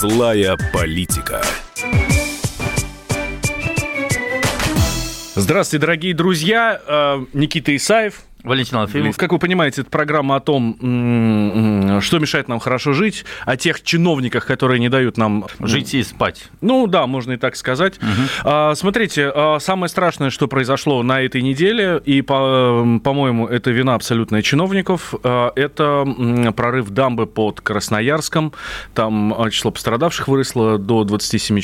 Злая политика. Здравствуйте, дорогие друзья. Э, Никита Исаев, Валентин Алфимов. Как вы понимаете, это программа о том, что мешает нам хорошо жить, о тех чиновниках, которые не дают нам... Жить и спать. Ну да, можно и так сказать. Угу. Смотрите, а, самое страшное, что произошло на этой неделе, и, по- по-моему, это вина абсолютная чиновников, а, это прорыв дамбы под Красноярском. Там а, число пострадавших выросло до 27,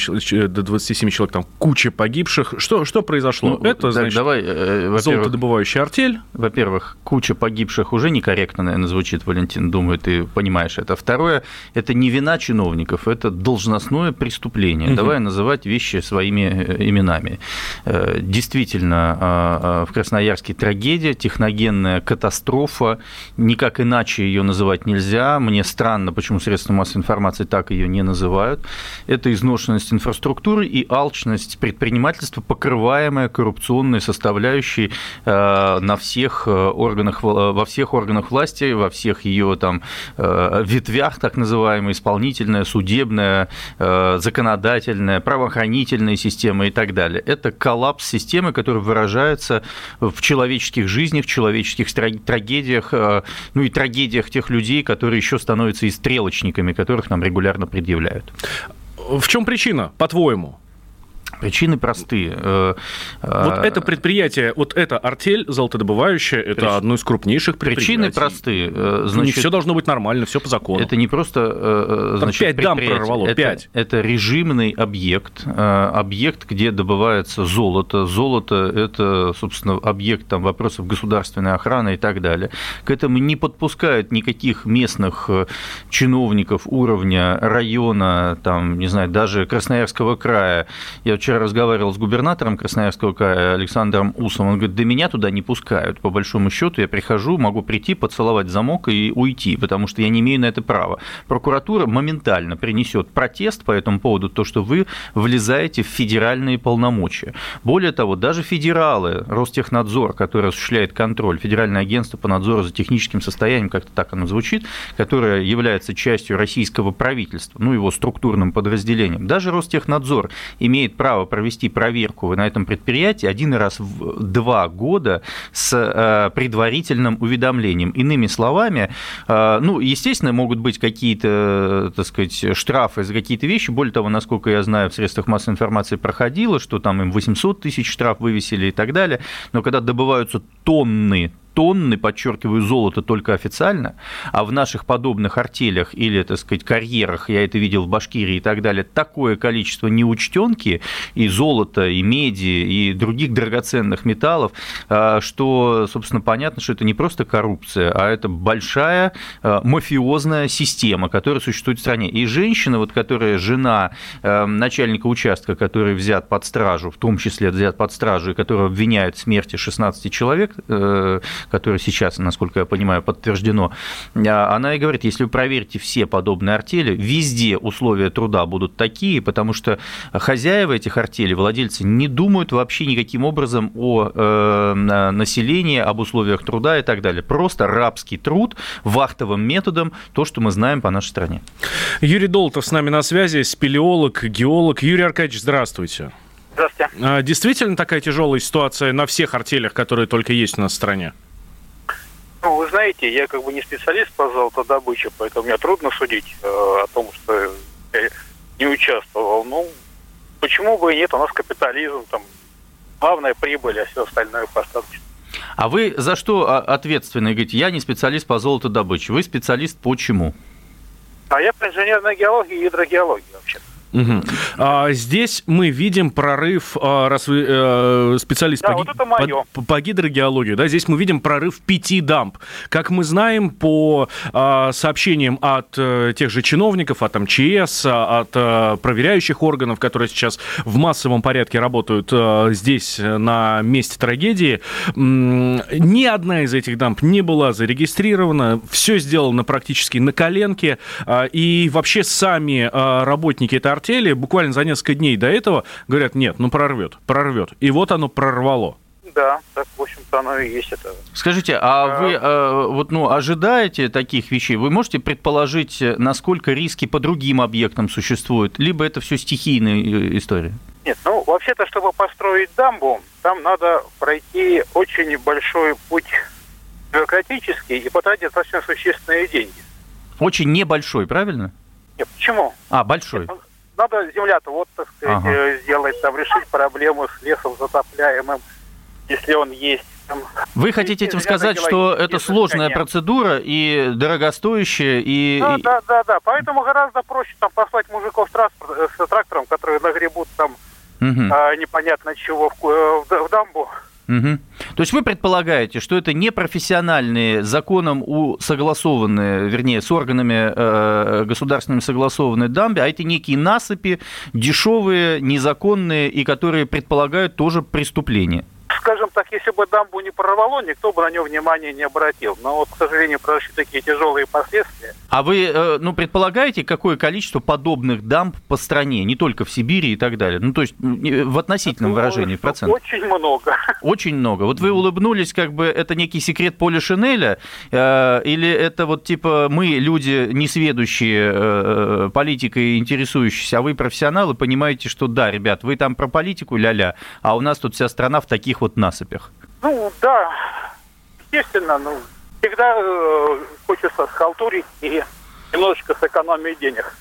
до 27 человек, там куча погибших. Что, что произошло? Ну, это, так, значит, давай, э, золотодобывающая артель. Во-первых, куча погибших уже некорректно, наверное, звучит, Валентин, думаю, ты понимаешь это. Второе, это не вина чиновников, это должностное преступление. Угу. Давай называть вещи своими э, именами. Э, действительно, а, а, в Красноярске трагедия, техногенная катастрофа, никак иначе ее называть нельзя. Мне странно, почему средства массовой информации так ее не называют. Это изношенность инфраструктуры и алчность предпринимательства, покрываемая коррупционной составляющей э, на всех органах, во всех органах власти, во всех ее там ветвях, так называемая, исполнительная, судебная, законодательная, правоохранительная система и так далее. Это коллапс системы, который выражается в человеческих жизнях, в человеческих трагедиях, ну и трагедиях тех людей, которые еще становятся и стрелочниками, которых нам регулярно предъявляют. В чем причина, по-твоему? Причины простые. Э, вот это предприятие, вот это артель золотодобывающая, это Прич... одно из крупнейших предприятий. Причины простые. Э, значит, все должно быть нормально, все по закону. Это не просто э, значит, Там 5 дам прорвало, это, 5. Это режимный объект, объект, где добывается золото. Золото – это, собственно, объект там, вопросов государственной охраны и так далее. К этому не подпускают никаких местных чиновников уровня района, там, не знаю, даже Красноярского края. Я вчера разговаривал с губернатором Красноярского края Александром Усом. Он говорит, да меня туда не пускают. По большому счету я прихожу, могу прийти, поцеловать замок и уйти, потому что я не имею на это права. Прокуратура моментально принесет протест по этому поводу, то, что вы влезаете в федеральные полномочия. Более того, даже федералы, Ростехнадзор, который осуществляет контроль, Федеральное агентство по надзору за техническим состоянием, как-то так оно звучит, которое является частью российского правительства, ну, его структурным подразделением, даже Ростехнадзор имеет право право провести проверку на этом предприятии один раз в два года с э, предварительным уведомлением. Иными словами, э, ну, естественно, могут быть какие-то, так сказать, штрафы за какие-то вещи. Более того, насколько я знаю, в средствах массовой информации проходило, что там им 800 тысяч штраф вывесили и так далее. Но когда добываются тонны тонны, подчеркиваю, золота только официально, а в наших подобных артелях или, так сказать, карьерах, я это видел в Башкирии и так далее, такое количество неучтенки и золота, и меди, и других драгоценных металлов, а, что, собственно, понятно, что это не просто коррупция, а это большая а, мафиозная система, которая существует в стране. И женщина, вот, которая жена а, начальника участка, который взят под стражу, в том числе взят под стражу, и которого обвиняют в смерти 16 человек, э, которое сейчас, насколько я понимаю, подтверждено, а, она и говорит, если вы проверите все подобные артели, везде условия труда будут такие, потому что хозяева этих артелей, владельцы, не думают вообще никаким образом о э, населении, об условиях труда и так далее. Просто рабский труд вахтовым методом, то, что мы знаем по нашей стране. Юрий Долтов с нами на связи, спелеолог, геолог. Юрий Аркадьевич, здравствуйте. Здравствуйте. А, действительно такая тяжелая ситуация на всех артелях, которые только есть у нас в стране? Ну, вы знаете, я как бы не специалист по золотодобыче, поэтому мне трудно судить э, о том, что я не участвовал. Ну, почему бы и нет, у нас капитализм, там, главная прибыль, а все остальное посадочно. А вы за что ответственны? Говорите, я не специалист по золотодобыче. Вы специалист по чему? А я по инженерной геологии и гидрогеологии. Угу. А, здесь мы видим прорыв, а, раз вы э, специалист да, по, вот по, по гидрогеологии, да, здесь мы видим прорыв пяти дамб. Как мы знаем по а, сообщениям от а, тех же чиновников, от МЧС, от а, проверяющих органов, которые сейчас в массовом порядке работают а, здесь, на месте трагедии, м- ни одна из этих дамб не была зарегистрирована, все сделано практически на коленке, а, и вообще сами а, работники этой артели буквально за несколько дней до этого говорят, нет, ну прорвет, прорвет. И вот оно прорвало. да, так, в общем-то, оно и есть это. Скажите, а вы э, вот, ну, ожидаете таких вещей? Вы можете предположить, насколько риски по другим объектам существуют? Либо это все стихийная э, история? Нет, ну, вообще-то, чтобы построить дамбу, там надо пройти очень большой путь бюрократический и потратить достаточно существенные деньги. Очень небольшой, правильно? Нет, почему? А, большой. Нет, ну, надо земля-то вот, так сказать, ага. Э, сделать, там, решить проблему с лесом затопляемым, если он есть. Там, Вы хотите этим сказать, что это сложная процедура и дорогостоящая, и... Да, да, да, да. Поэтому гораздо проще там послать мужиков с, транспорт, э, с трактором, которые нагребут там угу. а, непонятно чего в, э, в, в дамбу. Угу. То есть вы предполагаете, что это не профессиональные, законом у согласованные, вернее, с органами э, государственными согласованные дамбы, а это некие насыпи, дешевые, незаконные и которые предполагают тоже преступление? Скажем так, если бы дамбу не прорвало, никто бы на него внимания не обратил. Но вот, к сожалению, произошли такие тяжелые последствия. А вы, э, ну, предполагаете, какое количество подобных дамб по стране, не только в Сибири и так далее? Ну, то есть в относительном ну, выражении процент? Очень много. Очень много. Вот вы улыбнулись, как бы это некий секрет Поля Шинеля, э, или это вот типа мы, люди несведущие э, политикой интересующиеся, а вы профессионалы, понимаете, что да, ребят, вы там про политику ля-ля, а у нас тут вся страна в таких вот насыпях? Ну, да, естественно, ну, всегда э, хочется схалтурить и немножечко сэкономить денег.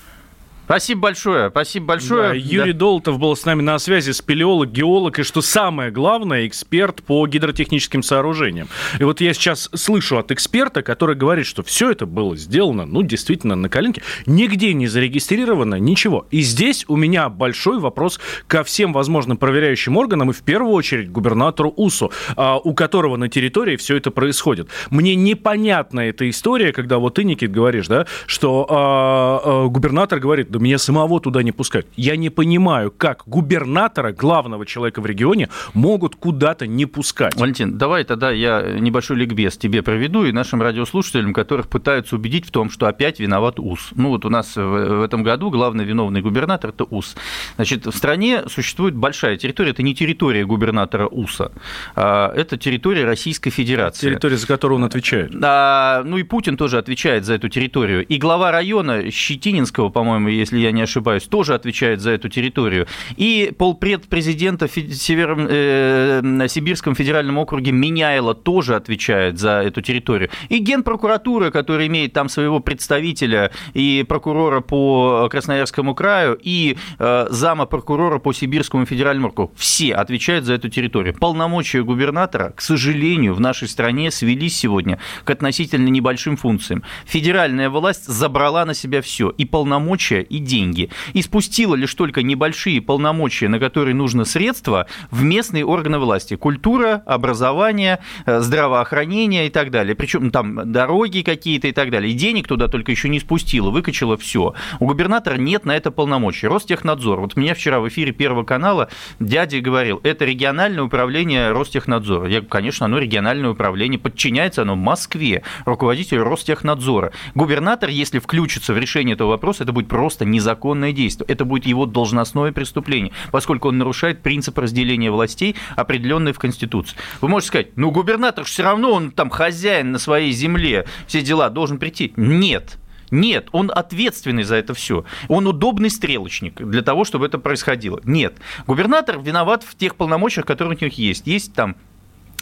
Спасибо большое, спасибо большое. Да, Юрий да. Долотов был с нами на связи, спелеолог, геолог и, что самое главное, эксперт по гидротехническим сооружениям. И вот я сейчас слышу от эксперта, который говорит, что все это было сделано, ну, действительно, на коленке, нигде не зарегистрировано, ничего. И здесь у меня большой вопрос ко всем возможным проверяющим органам, и в первую очередь губернатору УСУ, а, у которого на территории все это происходит. Мне непонятна эта история, когда вот ты, Никит, говоришь, да, что а, а, губернатор говорит, да меня самого туда не пускают. Я не понимаю, как губернатора, главного человека в регионе, могут куда-то не пускать. Валентин, давай тогда я небольшой ликбез тебе проведу и нашим радиослушателям, которых пытаются убедить в том, что опять виноват УС. Ну вот у нас в этом году главный виновный губернатор – это УС. Значит, в стране существует большая территория, это не территория губернатора УСа, а это территория Российской Федерации. Территория, за которую он отвечает. А, ну и Путин тоже отвечает за эту территорию. И глава района Щетининского, по-моему, если я не ошибаюсь, тоже отвечает за эту территорию. И полпред президента в Север... э, Сибирском федеральном округе Меняйло тоже отвечает за эту территорию. И генпрокуратура, которая имеет там своего представителя и прокурора по Красноярскому краю, и э, зама прокурора по Сибирскому федеральному округу, все отвечают за эту территорию. Полномочия губернатора, к сожалению, в нашей стране свелись сегодня к относительно небольшим функциям. Федеральная власть забрала на себя все, и полномочия, деньги. И спустила лишь только небольшие полномочия, на которые нужно средства, в местные органы власти. Культура, образование, э, здравоохранение и так далее. Причем там дороги какие-то и так далее. И денег туда только еще не спустила, выкачала все. У губернатора нет на это полномочий. Ростехнадзор. Вот меня вчера в эфире Первого канала дядя говорил, это региональное управление Ростехнадзора. Я, конечно, оно региональное управление, подчиняется оно Москве, руководителю Ростехнадзора. Губернатор, если включится в решение этого вопроса, это будет просто незаконное действие. Это будет его должностное преступление, поскольку он нарушает принцип разделения властей, определенный в Конституции. Вы можете сказать, ну губернатор все равно, он там хозяин на своей земле, все дела, должен прийти. Нет, нет, он ответственный за это все. Он удобный стрелочник для того, чтобы это происходило. Нет. Губернатор виноват в тех полномочиях, которые у них есть. Есть там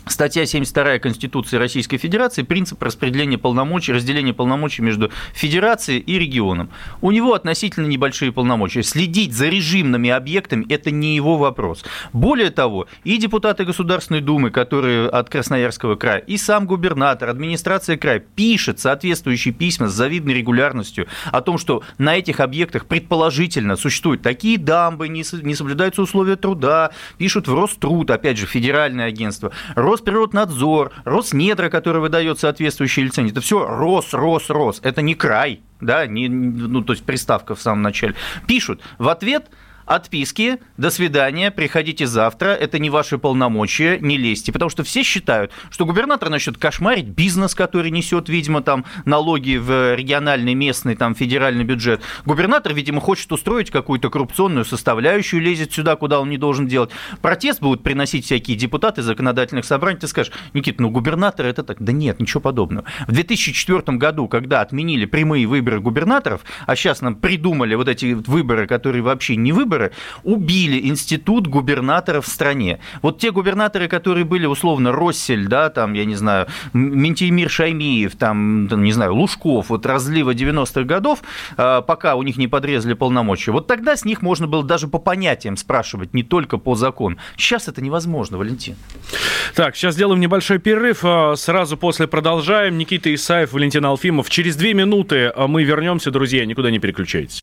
Статья 72 Конституции Российской Федерации принцип распределения полномочий, разделения полномочий между Федерацией и регионом. У него относительно небольшие полномочия. Следить за режимными объектами – это не его вопрос. Более того, и депутаты Государственной Думы, которые от Красноярского края, и сам губернатор, администрация края пишет соответствующие письма с завидной регулярностью о том, что на этих объектах предположительно существуют такие дамбы, не соблюдаются условия труда, пишут в Роструд, опять же, федеральное агентство, Росприроднадзор, Роснедра, который выдает соответствующие лицензии. Это все Рос, Рос, Рос. Это не край, да, не, ну, то есть приставка в самом начале. Пишут в ответ отписки, до свидания, приходите завтра, это не ваши полномочия, не лезьте. Потому что все считают, что губернатор начнет кошмарить бизнес, который несет, видимо, там налоги в региональный, местный, там, федеральный бюджет. Губернатор, видимо, хочет устроить какую-то коррупционную составляющую, лезет сюда, куда он не должен делать. Протест будут приносить всякие депутаты законодательных собраний. Ты скажешь, Никита, ну губернатор это так. Да нет, ничего подобного. В 2004 году, когда отменили прямые выборы губернаторов, а сейчас нам придумали вот эти выборы, которые вообще не выборы, убили институт губернаторов в стране. Вот те губернаторы, которые были условно Россель, да, там, я не знаю, Ментимир Шаймиев, там, не знаю, Лужков, вот разлива 90-х годов, а, пока у них не подрезали полномочия, вот тогда с них можно было даже по понятиям спрашивать, не только по закону. Сейчас это невозможно, Валентин. Так, сейчас сделаем небольшой перерыв. А, сразу после продолжаем. Никита Исаев, Валентин Алфимов. Через две минуты а, мы вернемся, друзья. Никуда не переключайтесь.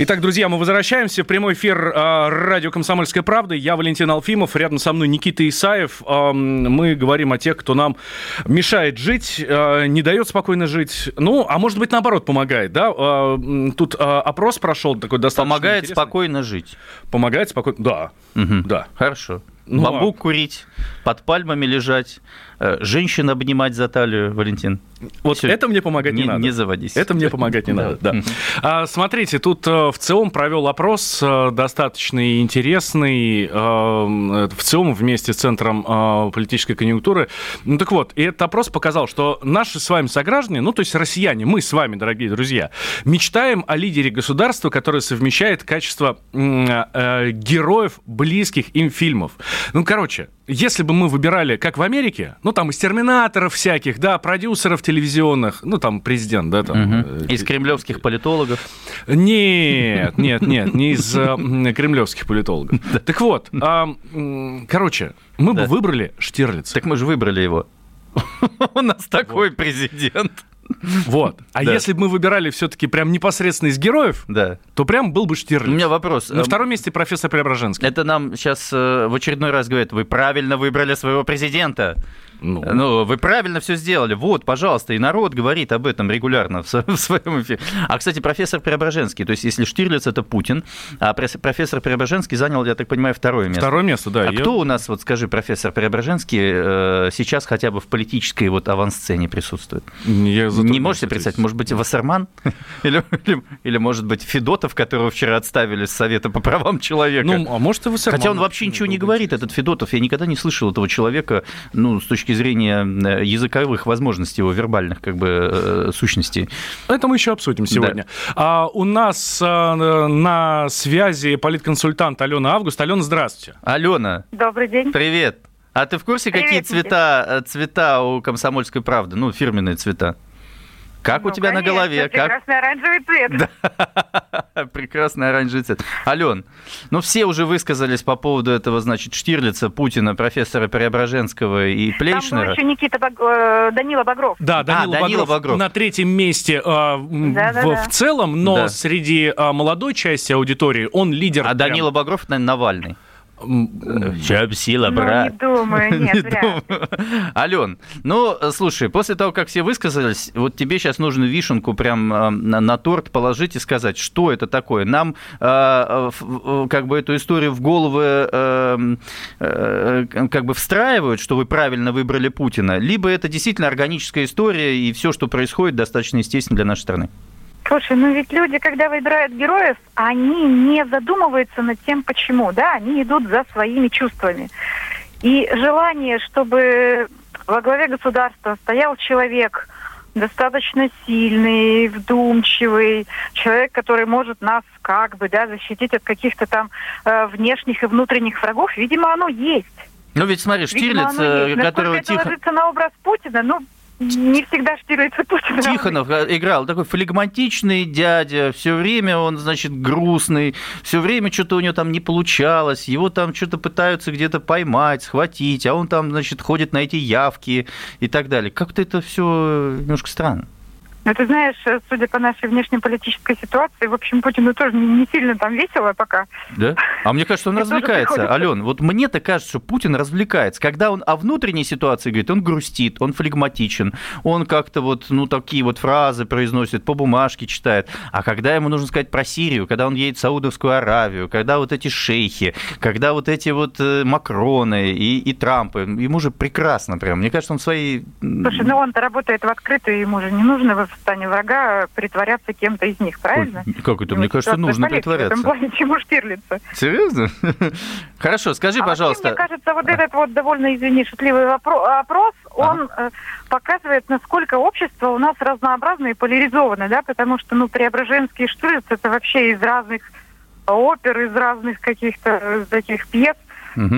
Итак, друзья, мы возвращаемся в прямой эфир э, радио «Комсомольская правда». Я Валентин Алфимов, рядом со мной Никита Исаев. Э, мы говорим о тех, кто нам мешает жить, э, не дает спокойно жить. Ну, а может быть, наоборот, помогает, да? Э, тут э, опрос прошел такой достаточно Помогает интересный. спокойно жить. Помогает спокойно, да, Мгм. да. Хорошо. Ну, Бамбук а- курить, под пальмами лежать, э, женщин обнимать за талию, Валентин. Вот Всё. это мне помогать не, Не, надо. не заводись. Это мне помогать не надо, да. А, смотрите, тут э, в ЦИОМ провел опрос э, достаточно интересный, в ЦИОМ вместе с Центром политической конъюнктуры. Ну так вот, и этот опрос показал, что наши с вами сограждане, ну то есть россияне, мы с вами, дорогие друзья, мечтаем о лидере государства, который совмещает качество героев близких им фильмов. Ну, короче, если бы мы выбирали, как в Америке, ну, там из терминаторов всяких, да, продюсеров телевизионных, ну, там президент, да, там... Э, Из кремлевских политологов. Нет, нет, нет, не из э, кремлевских политологов. Так вот, а, короче, мы бы выбрали Штирлица. Так мы же выбрали его. У нас такой президент. Вот. А Да. если бы мы выбирали все-таки прям непосредственно из героев, Да. то прям был бы Штирлиц. У меня вопрос. На Эм, втором месте профессор Преображенский. Это нам сейчас в очередной раз говорят, вы правильно выбрали своего президента. Ну, Ну, вы правильно все сделали. Вот, пожалуйста, и народ говорит об этом регулярно в, в своем эфире. А, кстати, профессор Преображенский, то есть если Штирлиц это Путин, а профессор Преображенский занял, я так понимаю, второе место. Второе место, да. А Я- кто у нас, вот скажи, профессор Преображенский, э, сейчас хотя бы в политической вот авансцене присутствует? я Не можете ответить. представить, может быть, Вассерман? Или, или, или, может быть, Федотов, которого вчера отставили с Совета по правам человека? Ну, а может и Вассерман. Хотя он вообще ничего не говорит, этот Федотов. Я никогда не слышал этого человека, ну, с точки зрения э, языковых возможностей его, вербальных, как бы, э, сущностей. Это мы еще обсудим сегодня. А, у нас а, на связи политконсультант Алена Август. Алена, здравствуйте. Алена, Добрый день. привет. А ты в курсе, какие Привет, Никита. цвета, цвета у комсомольской правды? Ну, фирменные цвета. Как у Ну, тебя на конечно, голове? Как? Прекрасный оранжевый цвет. Прекрасный оранжевый цвет. Ален, ну все уже высказались по поводу этого, значит, Штирлица, Путина, профессора Преображенского и Там был Плейшнера. еще Никита Баг- э, Данила Багров. Да, Данила, А, Данила Багров, Багров. на третьем месте а, м, Да-да-да. в, в целом, но Да. среди а, молодой части аудитории он лидер. А прям. Данила Багров, наверное, Навальный. Чем сила, брат? Ну, не думаю, нет, вряд ли. Ален, ну, слушай, после того, как все высказались, вот тебе сейчас нужно вишенку прям э, на, на торт положить и сказать, что это такое. Нам э, э, как бы эту историю в головы э, э, как бы встраивают, что вы правильно выбрали Путина, либо это действительно органическая история, и все, что происходит, достаточно естественно для нашей страны. Слушай, ну ведь люди, когда выбирают героев, они не задумываются над тем, почему, да, они идут за своими чувствами. И желание, чтобы во главе государства стоял человек достаточно сильный, вдумчивый, человек, который может нас как бы, да, защитить от каких-то там э, внешних и внутренних врагов, видимо, оно есть. Ну ведь смотри, Штирлиц, э, которого это тихо... ложится на образ Путина, ну, не всегда и Путин. Тихонов э, играл такой флегматичный дядя, все время он, значит, грустный, все время что-то у него там не получалось, его там что-то пытаются где-то поймать, схватить, а он там, значит, ходит на эти явки и так далее. Как-то это все немножко странно. Ну, ты знаешь, э, судя по нашей внешнеполитической ситуации, в общем, Путину тоже не сильно там весело пока. Да? А мне кажется, он тоже развлекается. Ален, вот мне-то кажется, что Путин развлекается. Когда он о внутренней ситуации говорит, он грустит, он флегматичен, он как-то вот, ну, такие вот фразы произносит, по бумажке читает. А когда ему нужно сказать про Сирию, когда он едет в Саудовскую Аравию, когда вот эти шейхи, когда вот эти вот э, Макроны и, и Трампы, ему же прекрасно прям. Мне кажется, он свои... Слушай, ну он-то работает в открытую, ему же не нужно состоянии врага притворяться кем-то из них, правильно? Как это? Ему Мне кажется, нужно полегче В этом притворяться. плане, чем у Штирлица. Серьезно? Хорошо, скажи, А вообще, пожалуйста. мне кажется, вот этот вот довольно, извини, шутливый опрос, он э, показывает, насколько общество у нас разнообразно и поляризовано, да, потому что, ну, Преображенский и Штирлиц это вообще из разных опер, из разных каких-то таких пьес,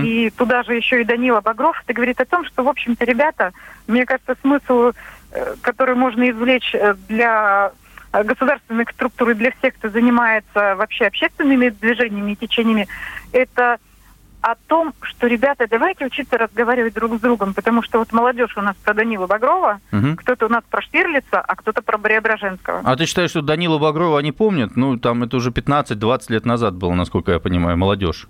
и туда же еще и Данила Багров. Это говорит о том, что, в общем-то, ребята, мне кажется, смысл, э, который можно извлечь э, для э, государственных структур и для всех, кто занимается вообще общественными движениями и течениями, это о том, что, ребята, давайте учиться разговаривать друг с другом, потому что вот молодежь у нас про Данила Багрова, Мгм. кто-то у нас про Штирлица, а кто-то про Преображенского. А ты считаешь, что Данила Багрова они помнят? Ну, там это уже 15-20 лет назад было, насколько я понимаю, молодежь.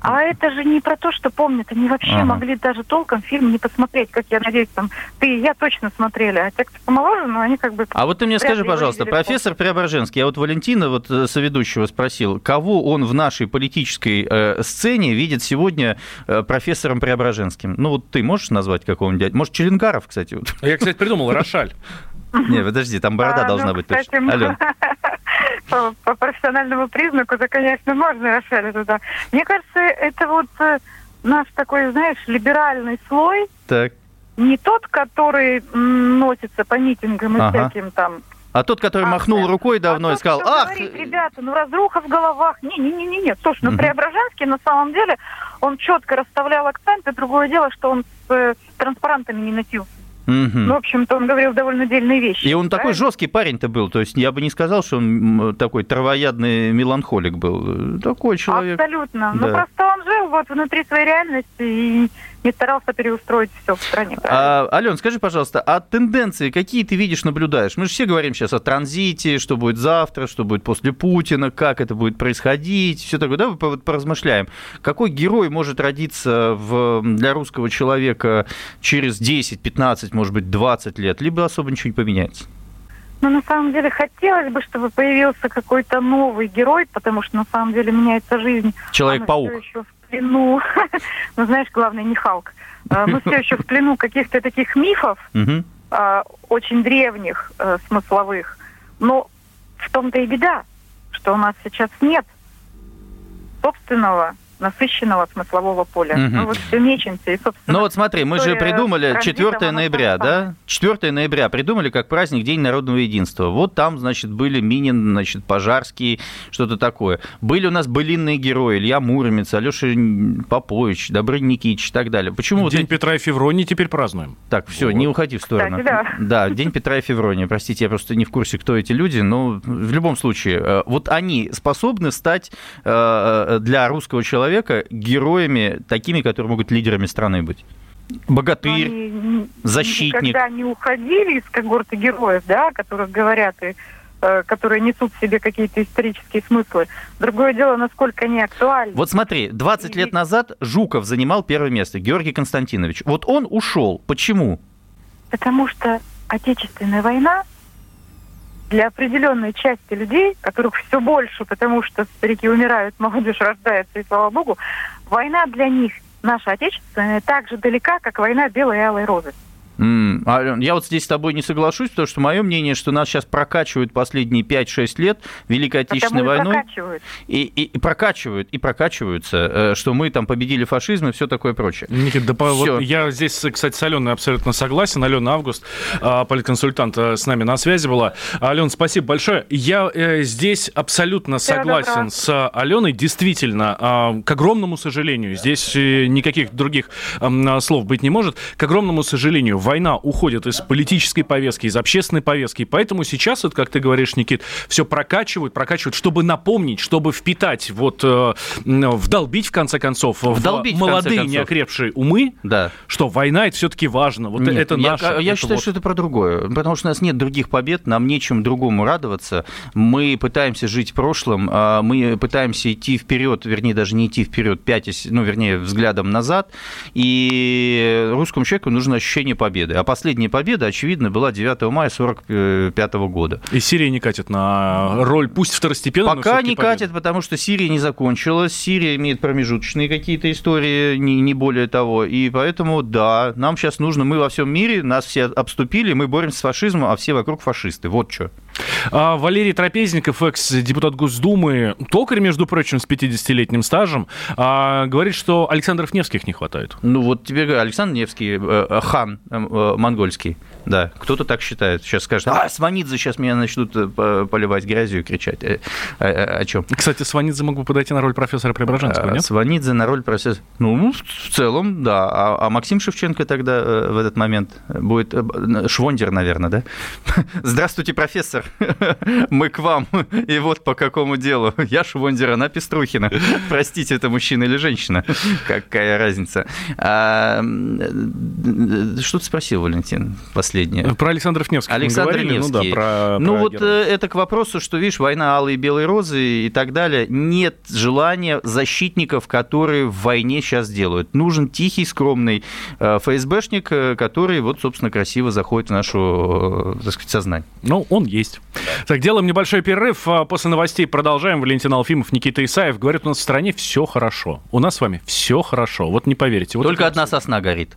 А это же не про то, что помнят. Они вообще Ага. могли даже толком фильм не посмотреть, как я надеюсь, там ты и я точно смотрели. А те, кто помоложе, ну они как бы... А вот ты мне скажи, пожалуйста, видели профессор Преображенский, я вот Валентина, вот э, соведущего, спросил, кого он в нашей политической э, сцене видит сегодня э, профессором Преображенским? Ну, вот ты можешь назвать какого-нибудь? Может, Челенгаров, кстати? Вот. Я, кстати, придумал Рошаль. Не, подожди, там борода А, должна ну, быть кстати, точно. Ален. По, по профессиональному признаку, да, конечно, можно Рошаля туда. Мне кажется, это вот э, наш такой, знаешь, либеральный слой, Так. не тот, который носится по митингам и Ага. всяким там А тот, который А, махнул да. рукой давно а и тот, сказал, кто ах, говорит, ребята, ну разруха в головах. Не-не-не-не. Слушай, ну Мгм. Преображенский на самом деле, он четко расставлял акценты. Другое дело, что он с э, транспарантами не носил. Мгм. Ну, в общем-то, он говорил довольно дельные вещи. И он такой правильно? жесткий парень-то был. То есть я бы не сказал, что он такой травоядный меланхолик был. Такой человек. Абсолютно. Ну, Да. просто он жил вот внутри своей реальности и не старался переустроить все в стране. правильно? А, Ален, скажи, пожалуйста, а тенденции какие ты видишь, наблюдаешь? Мы же все говорим сейчас о транзите, что будет завтра, что будет после Путина, как это будет происходить, все такое. Давай по- поразмышляем. Какой герой может родиться в, для русского человека через 10, 15, может быть, 20 лет, либо особо ничего не поменяется? Ну, на самом деле, хотелось бы, чтобы появился какой-то новый герой, потому что, на самом деле, меняется жизнь. Человек-паук. Еще в плену. Ну, знаешь, главное, не Халк. А, Мы все еще в плену каких-то таких мифов, а, очень древних, э, смысловых. Но в том-то и беда, что у нас сейчас нет собственного насыщенного смыслового поля. Мгм. Мы вот все мечемся, и, собственно... Ну вот смотри, мы же придумали транзита, 4 она ноября, да? 4 ноября придумали как праздник День народного единства. Вот там, значит, были Минин, значит, Пожарский, что-то такое. Были у нас былинные герои, Илья Муромец, Алеша Попович, Добрынь Никитич и так далее. Почему вот День эти- Петра и Февронии теперь празднуем. Так, все, не уходи в сторону. Кстати, да. День Петра и Февронии. Простите, я просто не в курсе, кто эти люди, но в любом случае, э, вот они способны стать э, для русского человека героями, такими, которые могут лидерами страны быть. Богатырь, они н- защитник. Никогда не уходили из когорты героев, да, о которых говорят и э, которые несут в себе какие-то исторические смыслы. Другое дело, насколько они актуальны. Вот смотри, 20 лет назад Жуков занимал первое место, Георгий Константинович. Вот он ушел. Почему? Потому что Отечественная война для определенной части людей, которых все больше, потому что старики умирают, молодежь рождается, и слава богу, война для них, наша отечественная, так же далека, как война белой и алой розы. Ален, я вот здесь с тобой не соглашусь, потому что мое мнение, что нас сейчас прокачивают последние 5-6 лет Великой Отечественной Потому и войной. прокачивают. И, и- и прокачивают, и прокачиваются, э, что мы там победили фашизм и все такое прочее. Никит, да вот я здесь, кстати, с Аленой абсолютно согласен. Алена Август, а, политконсультант, а, с нами на связи была. Ален, спасибо большое. Я э, здесь абсолютно согласен с Аленой. Действительно, а, к огромному сожалению, здесь э, никаких других слов быть не может. К огромному сожалению, война уходит из политической повестки, из общественной повестки. И Поэтому сейчас, вот, как ты говоришь, Никит, все прокачивают, прокачивают, чтобы напомнить, чтобы впитать, вот, э, вдолбить, в конце концов, Вдолбить, в молодые концов. неокрепшие умы, Да. что война это все-таки важно. Вот Нет, это я, наше. Я это считаю, вот. что это про другое. Потому что у нас нет других побед, нам нечем другому радоваться. Мы пытаемся жить прошлым, а мы пытаемся идти вперед, вернее, даже не идти вперед, пятясь, ну, вернее, взглядом назад. И русскому человеку нужно ощущение победы. А последняя победа, очевидно, была 9 мая 1945 года. И Сирия не катит на роль, пусть второстепенную, Пока не победу. катит, потому что Сирия не закончилась. Сирия имеет промежуточные какие-то истории, не, не более того. И поэтому, да, нам сейчас нужно, мы во всем мире, нас все обступили, мы боремся с фашизмом, а все вокруг фашисты. Вот что. А Валерий Трапезников, экс-депутат Госдумы, токарь, между прочим, с 50-летним стажем, а, говорит, что Александров Невских не хватает. Ну вот тебе Александр Невский, э, э, хан э, монгольский, да, кто-то так считает. Сейчас скажет, а, Сванидзе сейчас меня начнут э, по- поливать грязью и кричать. Э, э, э, О чем? Кстати, Сванидзе мог бы подойти на роль профессора Преображенского, А, нет? Сванидзе на роль профессора. Ну, в целом, да. А, а Максим Шевченко тогда в этот момент будет Швондер, наверное, да? Здравствуйте, профессор. Мы к вам. И вот по какому делу. Я Швондер, она Пеструхина. Простите, это мужчина или женщина. Какая разница. А, что ты спросил, Валентин, последнее? Про Александров Невских мы Александр говорили, Невский. ну да, про, Ну про вот героя. э, это к вопросу, что, видишь, война алые и белые розы и так далее. Нет желания защитников, которые в войне сейчас делают. Нужен тихий, скромный э, ФСБшник, э, который вот, собственно, красиво заходит в нашу, так сказать, сознание. Ну, он есть. Так, делаем небольшой перерыв. а После новостей продолжаем. Валентин Алфимов, Никита Исаев. Говорят, у нас в стране все хорошо. У нас с вами все хорошо. Вот не поверите. Вот Только одна сосна горит.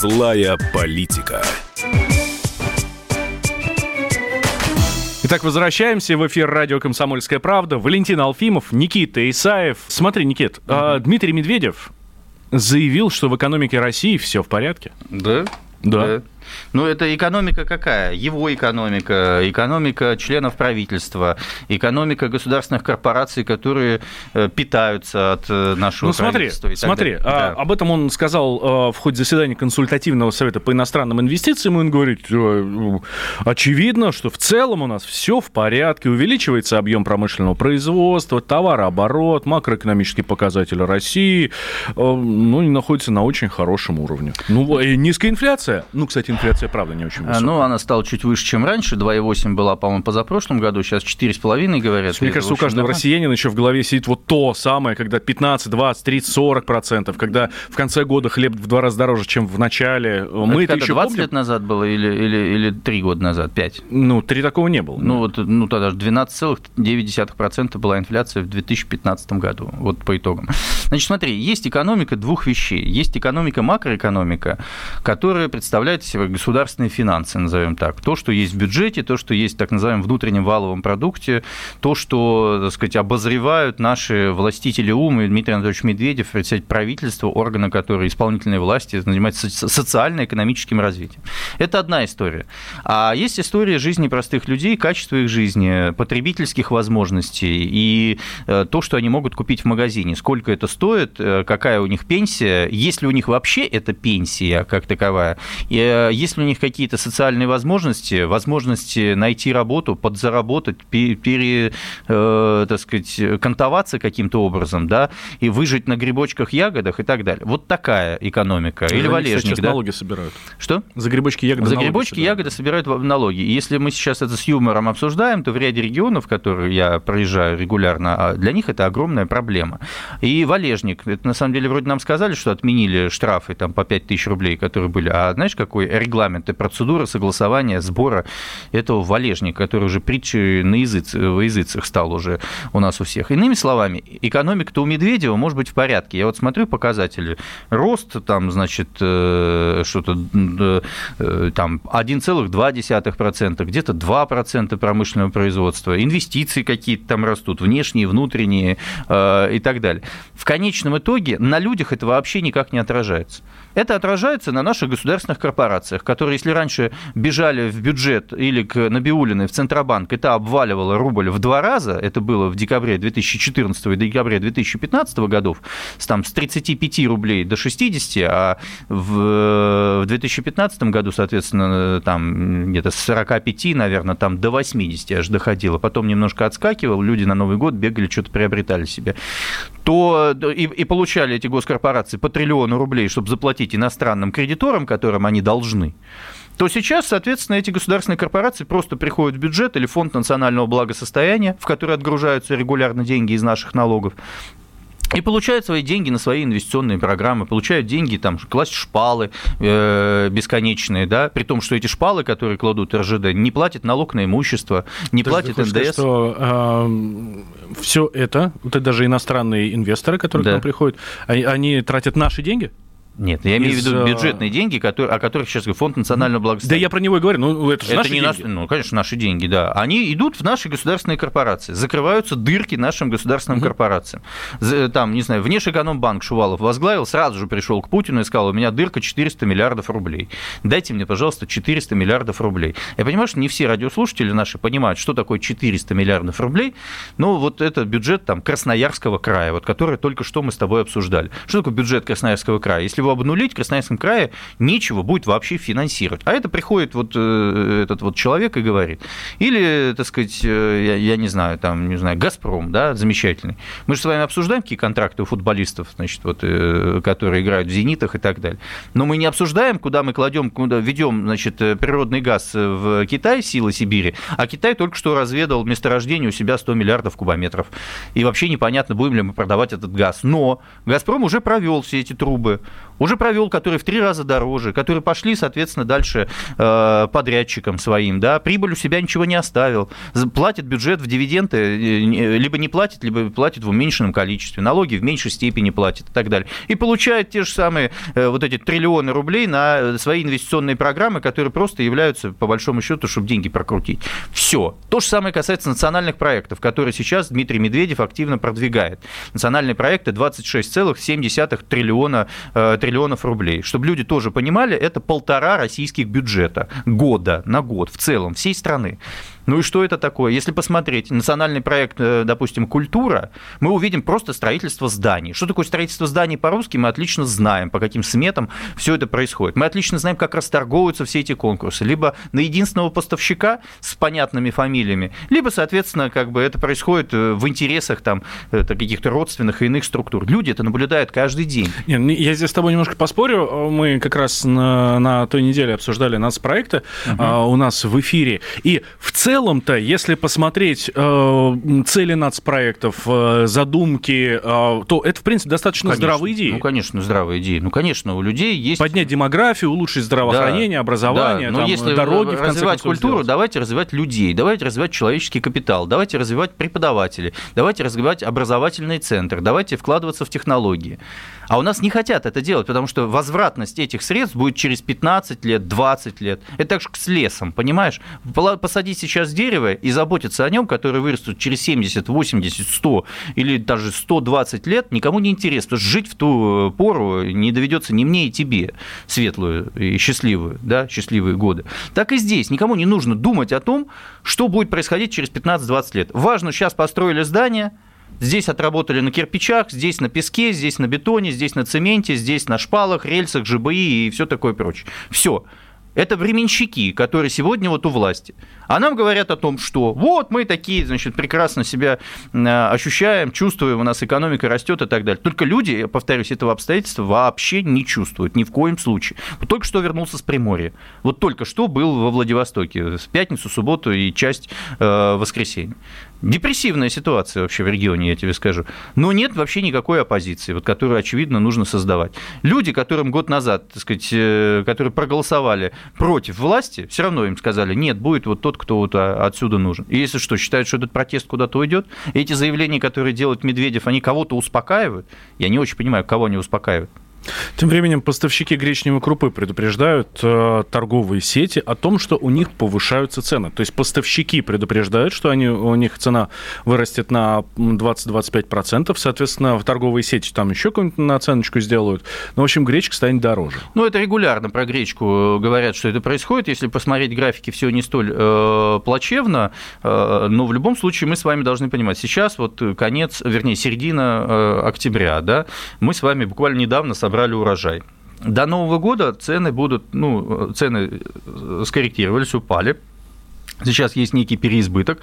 Злая политика. Итак, возвращаемся в эфир радио «Комсомольская правда». Валентин Алфимов, Никита Исаев. Смотри, Никит, а, Дмитрий Медведев заявил, что в экономике России все в порядке. Да? Да. Ну, это экономика какая? Его экономика, экономика членов правительства, экономика государственных корпораций, которые э, питаются от э, нашего Ну смотри, смотри, далее. а, Да. об этом он сказал а, в ходе заседания консультативного совета по иностранным инвестициям, он говорит, э, очевидно, что в целом у нас все в порядке, увеличивается объем промышленного производства, товарооборот, макроэкономические показатели России, э, ну, находятся на очень хорошем уровне. Ну, низкая инфляция, ну, кстати, инфляция, правда, не очень А, высокая. Ну, она стала чуть выше, чем раньше. 2,8 была, по-моему, позапрошлом году. Сейчас 4,5 говорят. Мне кажется, у каждого россиянина еще в голове сидит вот то самое, когда 15, 20, 30, 40 процентов, когда в конце года хлеб в два раза дороже, чем в начале. Мы это, Это еще 20 помним. лет назад было или, или, или 3 года назад, 5? Ну, три такого не было. Ну, вот, ну, тогда же 12,9% была инфляция в 2015 году, вот по итогам. Значит, смотри, есть экономика двух вещей. Есть экономика макроэкономика, которая представляет из себя государственные финансы, назовем так. То, что есть в бюджете, то, что есть в так называемом внутреннем валовом продукте, то, что, так сказать, обозревают наши властители умы, Дмитрий Анатольевич Медведев, председатель правительства, органы, которые исполнительной власти занимаются социально-экономическим развитием. Это одна история. А есть история жизни простых людей, качество их жизни, потребительских возможностей и э, то, что они могут купить в магазине. Сколько это стоит, э, какая у них пенсия, есть ли у них вообще эта пенсия как таковая, э, есть ли у них какие-то социальные возможности, возможности найти работу, подзаработать, пере, так сказать, кантоваться каким-то образом, да, и выжить на грибочках, ягодах и так далее. Вот такая экономика. Или валежник, да? налоги собирают. Что? За грибочки, ягоды За грибочки, собирают. ягоды собирают налоги. И если мы сейчас это с юмором обсуждаем, то в ряде регионов, которые я проезжаю регулярно, а для них это огромная проблема. И валежник, это на самом деле вроде нам сказали, что отменили штрафы там по 5 тысяч рублей, которые были. А знаешь, какой регламент и процедура согласования сбора этого валежника, который уже притчей на языц, в языцах стал уже у нас у всех. Иными словами, экономика-то у Медведева может быть в порядке. Я вот смотрю показатели. Рост там, значит, э, что-то э, там 1,2%, где-то 2% промышленного производства, инвестиции какие-то там растут, внешние, внутренние э, и так далее. В конечном итоге на людях это вообще никак не отражается. Это отражается на наших государственных корпорациях, которые, если раньше бежали в бюджет или к Набиулиной в Центробанк, это обваливало рубль в два раза, это было в декабре 2014 и декабре 2015 годов, там, с 35 рублей до 60, а в 2015 году, соответственно, там где-то с 45, наверное, там до 80 аж доходило, потом немножко отскакивал, люди на Новый год бегали, что-то приобретали себе, то и, и получали эти госкорпорации по триллиону рублей, чтобы заплатить платить иностранным кредиторам, которым они должны, то сейчас, соответственно, эти государственные корпорации просто приходят в бюджет или фонд национального благосостояния, в который отгружаются регулярно деньги из наших налогов, и получают свои деньги на свои инвестиционные программы, получают деньги, там, класть шпалы э, бесконечные, да, при том, что эти шпалы, которые кладут РЖД, не платят налог на имущество, не То платят НДС. Сказать, что э, все это, вот это даже иностранные инвесторы, которые да. к нам приходят, они, они тратят наши деньги? Нет, я имею в виду э, бюджетные деньги, которые, о которых сейчас говорю, Фонд национального благосостояния. Да я про него и говорю, ну это же это наши не деньги. Наш, ну, конечно, наши деньги, да. Они идут в наши государственные корпорации, закрываются дырки нашим государственным угу. корпорациям. Там, не знаю, Внешэкономбанк Шувалов возглавил, сразу же пришел к Путину и сказал, у меня дырка 400 миллиардов рублей. Дайте мне, пожалуйста, 400 миллиардов рублей. Я понимаю, что не все радиослушатели наши понимают, что такое 400 миллиардов рублей, но вот это бюджет там Красноярского края, вот который только что мы с тобой обсуждали. Что такое бюджет Красноярского края? Если его обнулить, Красноярский Красноярском крае нечего будет вообще финансировать. А это приходит вот э, этот вот человек и говорит. Или, так сказать, э, я, я не знаю, там, не знаю, «Газпром», да, замечательный. Мы же с вами обсуждаем, какие контракты у футболистов, значит, вот, э, которые играют в «Зенитах» и так далее. Но мы не обсуждаем, куда мы кладем, куда ведем, значит, природный газ в Китай, силы Сибири, а Китай только что разведал месторождение у себя 100 миллиардов кубометров. И вообще непонятно, будем ли мы продавать этот газ. Но «Газпром» уже провел все эти трубы, уже провел, которые в три раза дороже, которые пошли, соответственно, дальше э, подрядчикам своим, да, прибыль у себя ничего не оставил, платит бюджет в дивиденды, э, либо не платит, либо платит в уменьшенном количестве, налоги в меньшей степени платит и так далее. И получает те же самые э, вот эти триллионы рублей на свои инвестиционные программы, которые просто являются, по большому счету, чтобы деньги прокрутить. Все. То же самое касается национальных проектов, которые сейчас Дмитрий Медведев активно продвигает. Национальные проекты 26,7 триллиона, триллионов рублей. Чтобы люди тоже понимали, это полтора российских бюджета года на год в целом всей страны. Ну и что это такое? Если посмотреть национальный проект, э, допустим, «Культура», мы увидим просто строительство зданий. Что такое строительство зданий по-русски, мы отлично знаем, по каким сметам все это происходит. Мы отлично знаем, как расторговываются все эти конкурсы. Либо на единственного поставщика с понятными фамилиями, либо, соответственно, как бы это происходит э, в интересах там каких-то родственных и иных структур. Люди это наблюдают каждый день. Нет, я здесь с тобой немножко поспорю. Мы как раз на, на той неделе обсуждали нацпроекты uh-huh. у нас в эфире. И в целом целом-то, если посмотреть э, цели нацпроектов, э, задумки, э, то это, в принципе, достаточно Конечно. здравые идеи. Ну, конечно, здравые идеи. Ну, конечно, у людей есть... Поднять демографию, улучшить здравоохранение, Да, образование, да. Но там, если дороги, в конце развивать концов, культуру, сделать. давайте развивать людей, давайте развивать человеческий капитал, давайте развивать преподавателей, давайте развивать образовательный центр, давайте вкладываться в технологии. А у нас не хотят это делать, потому что возвратность этих средств будет через 15 лет, 20 лет. Это так же с лесом, понимаешь? Посадить сейчас дерево и заботиться о нем, которое вырастет через 70, 80, 100 или даже 120 лет, никому не интересно. Потому что жить в ту э, пору не доведется ни мне и тебе светлую и счастливую, да, счастливые годы. Так и здесь. Никому не нужно думать о том, что будет происходить через 15-20 лет. Важно, сейчас построили здание, Здесь отработали на кирпичах, здесь на песке, здесь на бетоне, здесь на цементе, здесь на шпалах, рельсах, ЖБИ и все такое прочее. Все. Это временщики, которые сегодня вот у власти. А нам говорят о том, что вот мы такие, значит, прекрасно себя э, ощущаем, чувствуем, у нас экономика растет и так далее. Только люди, я повторюсь, этого обстоятельства вообще не чувствуют, ни в коем случае. Вот только что вернулся с Приморья. Вот только что был во Владивостоке, в пятницу, субботу и часть э, воскресенья. Депрессивная ситуация вообще в регионе, я тебе скажу. Но нет вообще никакой оппозиции, вот, которую, очевидно, нужно создавать. Люди, которым год назад, так сказать, э, которые проголосовали против власти, все равно им сказали, нет, будет вот тот, вот а, отсюда нужен. И если что, считают, что этот протест куда-то уйдет, эти заявления, которые делает Медведев, они кого-то успокаивают, я не очень понимаю, кого они успокаивают. Тем временем поставщики гречневой крупы предупреждают э, торговые сети о том, что у них повышаются цены. То есть поставщики предупреждают, что они, у них цена вырастет на 20-25%. Соответственно, в торговые сети там еще какую-нибудь наценочку сделают. Ну, в общем, гречка станет дороже. Ну, это регулярно про гречку говорят, что это происходит. Если посмотреть графики, все не столь э, плачевно. Э, но в любом случае мы с вами должны понимать, сейчас вот конец, вернее, середина э, октября, да, мы с вами буквально недавно собрали урожай. До Нового года цены будут, ну, цены скорректировались, упали. Сейчас есть некий переизбыток,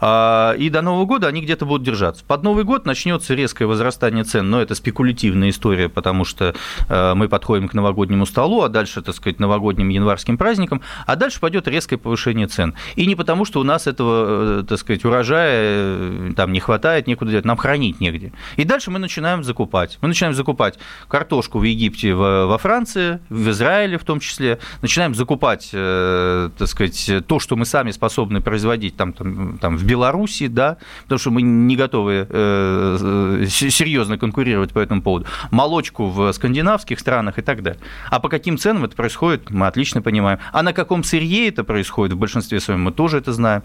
а, и до Нового года они где-то будут держаться. Под Новый год начнется резкое возрастание цен, но это спекулятивная история, потому что э, мы подходим к новогоднему столу, а дальше, так сказать, новогодним январским праздникам, а дальше пойдет резкое повышение цен. И не потому, что у нас этого, э, так сказать, урожая э, там не хватает, некуда делать, нам хранить негде. И дальше мы начинаем закупать. Мы начинаем закупать картошку в Египте, во Франции, в Израиле в том числе, начинаем закупать, так сказать, то, что мы сами способны производить там, там, там в Беларуси, да, потому что мы не готовы э, серьезно конкурировать по этому поводу, молочку в скандинавских странах и так далее. А по каким ценам это происходит, мы отлично понимаем. А на каком сырье это происходит, в большинстве своем мы тоже это знаем.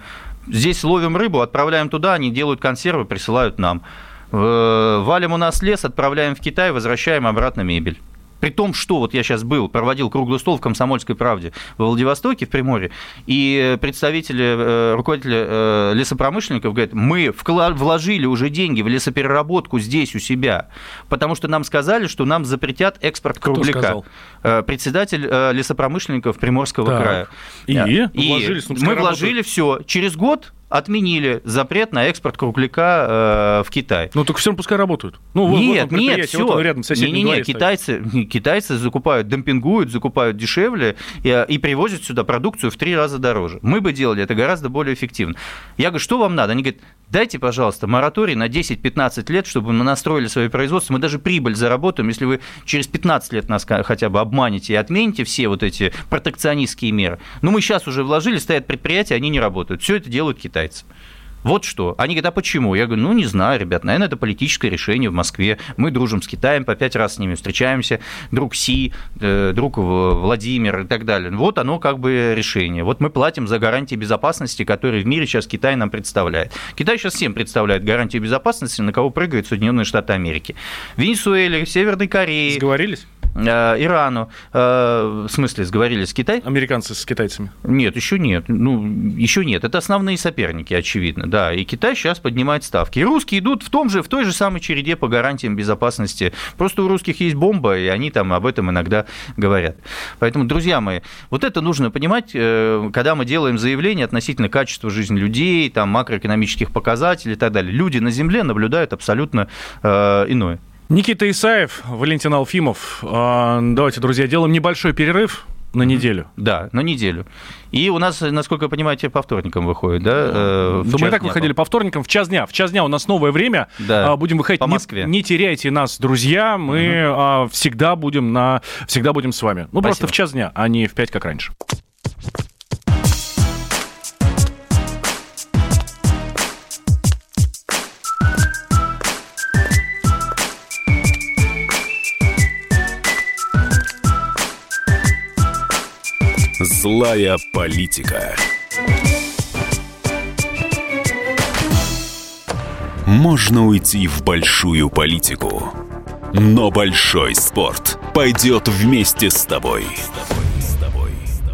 Здесь ловим рыбу, отправляем туда, они делают консервы, присылают нам. Валим у нас лес, отправляем в Китай, возвращаем обратно мебель. При том, что вот я сейчас был, проводил круглый стол в «Комсомольской правде» в Владивостоке, в Приморье, и представители, руководители лесопромышленников говорят, мы вложили уже деньги в лесопереработку здесь у себя, потому что нам сказали, что нам запретят экспорт кругляка. Председатель лесопромышленников Приморского так. края. И, и вложили, мы вложили все. Через год отменили запрет на экспорт кругляка э, в Китай. Ну, только все пускай работают. Ну, нет, вот нет, все. Вот рядом не, не, не, китайцы, китайцы закупают, демпингуют, закупают дешевле и, и привозят сюда продукцию в три раза дороже. Мы бы делали это гораздо более эффективно. Я говорю, что вам надо? Они говорят, дайте, пожалуйста, мораторий на 10-15 лет, чтобы мы настроили свое производство, мы даже прибыль заработаем, если вы через 15 лет нас хотя бы обманете и отмените все вот эти протекционистские меры. Но мы сейчас уже вложили, стоят предприятия, они не работают. Все это делают китайцы. Вот что. Они говорят, а почему? Я говорю, ну, не знаю, ребят, наверное, это политическое решение в Москве. Мы дружим с Китаем, по пять раз с ними встречаемся. Друг Си, э, друг Владимир и так далее. Вот оно как бы решение. Вот мы платим за гарантии безопасности, которые в мире сейчас Китай нам представляет. Китай сейчас всем представляет гарантии безопасности, на кого прыгают Соединенные Штаты Америки. Венесуэле, Северной Корее. Сговорились? Ирану, в смысле, сговорились с Китаем? Американцы с китайцами? Нет, еще нет. Ну, еще нет. Это основные соперники, очевидно, да. И Китай сейчас поднимает ставки. И русские идут в том же, в той же самой череде по гарантиям безопасности. Просто у русских есть бомба, и они там об этом иногда говорят. Поэтому, друзья мои, вот это нужно понимать, когда мы делаем заявления относительно качества жизни людей, там, макроэкономических показателей и так далее. Люди на Земле наблюдают абсолютно э, иное. Никита Исаев, Валентин Алфимов. Давайте, друзья, делаем небольшой перерыв. На неделю. Да, на неделю. И у нас, насколько я понимаю, те по вторникам выходит, да? э, Да мы и так дня, выходили по вторникам в час дня. В час дня у нас новое время. Да, А, Будем выходить. по Не- Москве. Не, теряйте нас, друзья. Мы а, всегда будем на, всегда будем с вами. Ну просто Спасибо. в час дня, а не в пять, как раньше. Злая политика. Можно уйти в большую политику, но большой спорт пойдет вместе с тобой.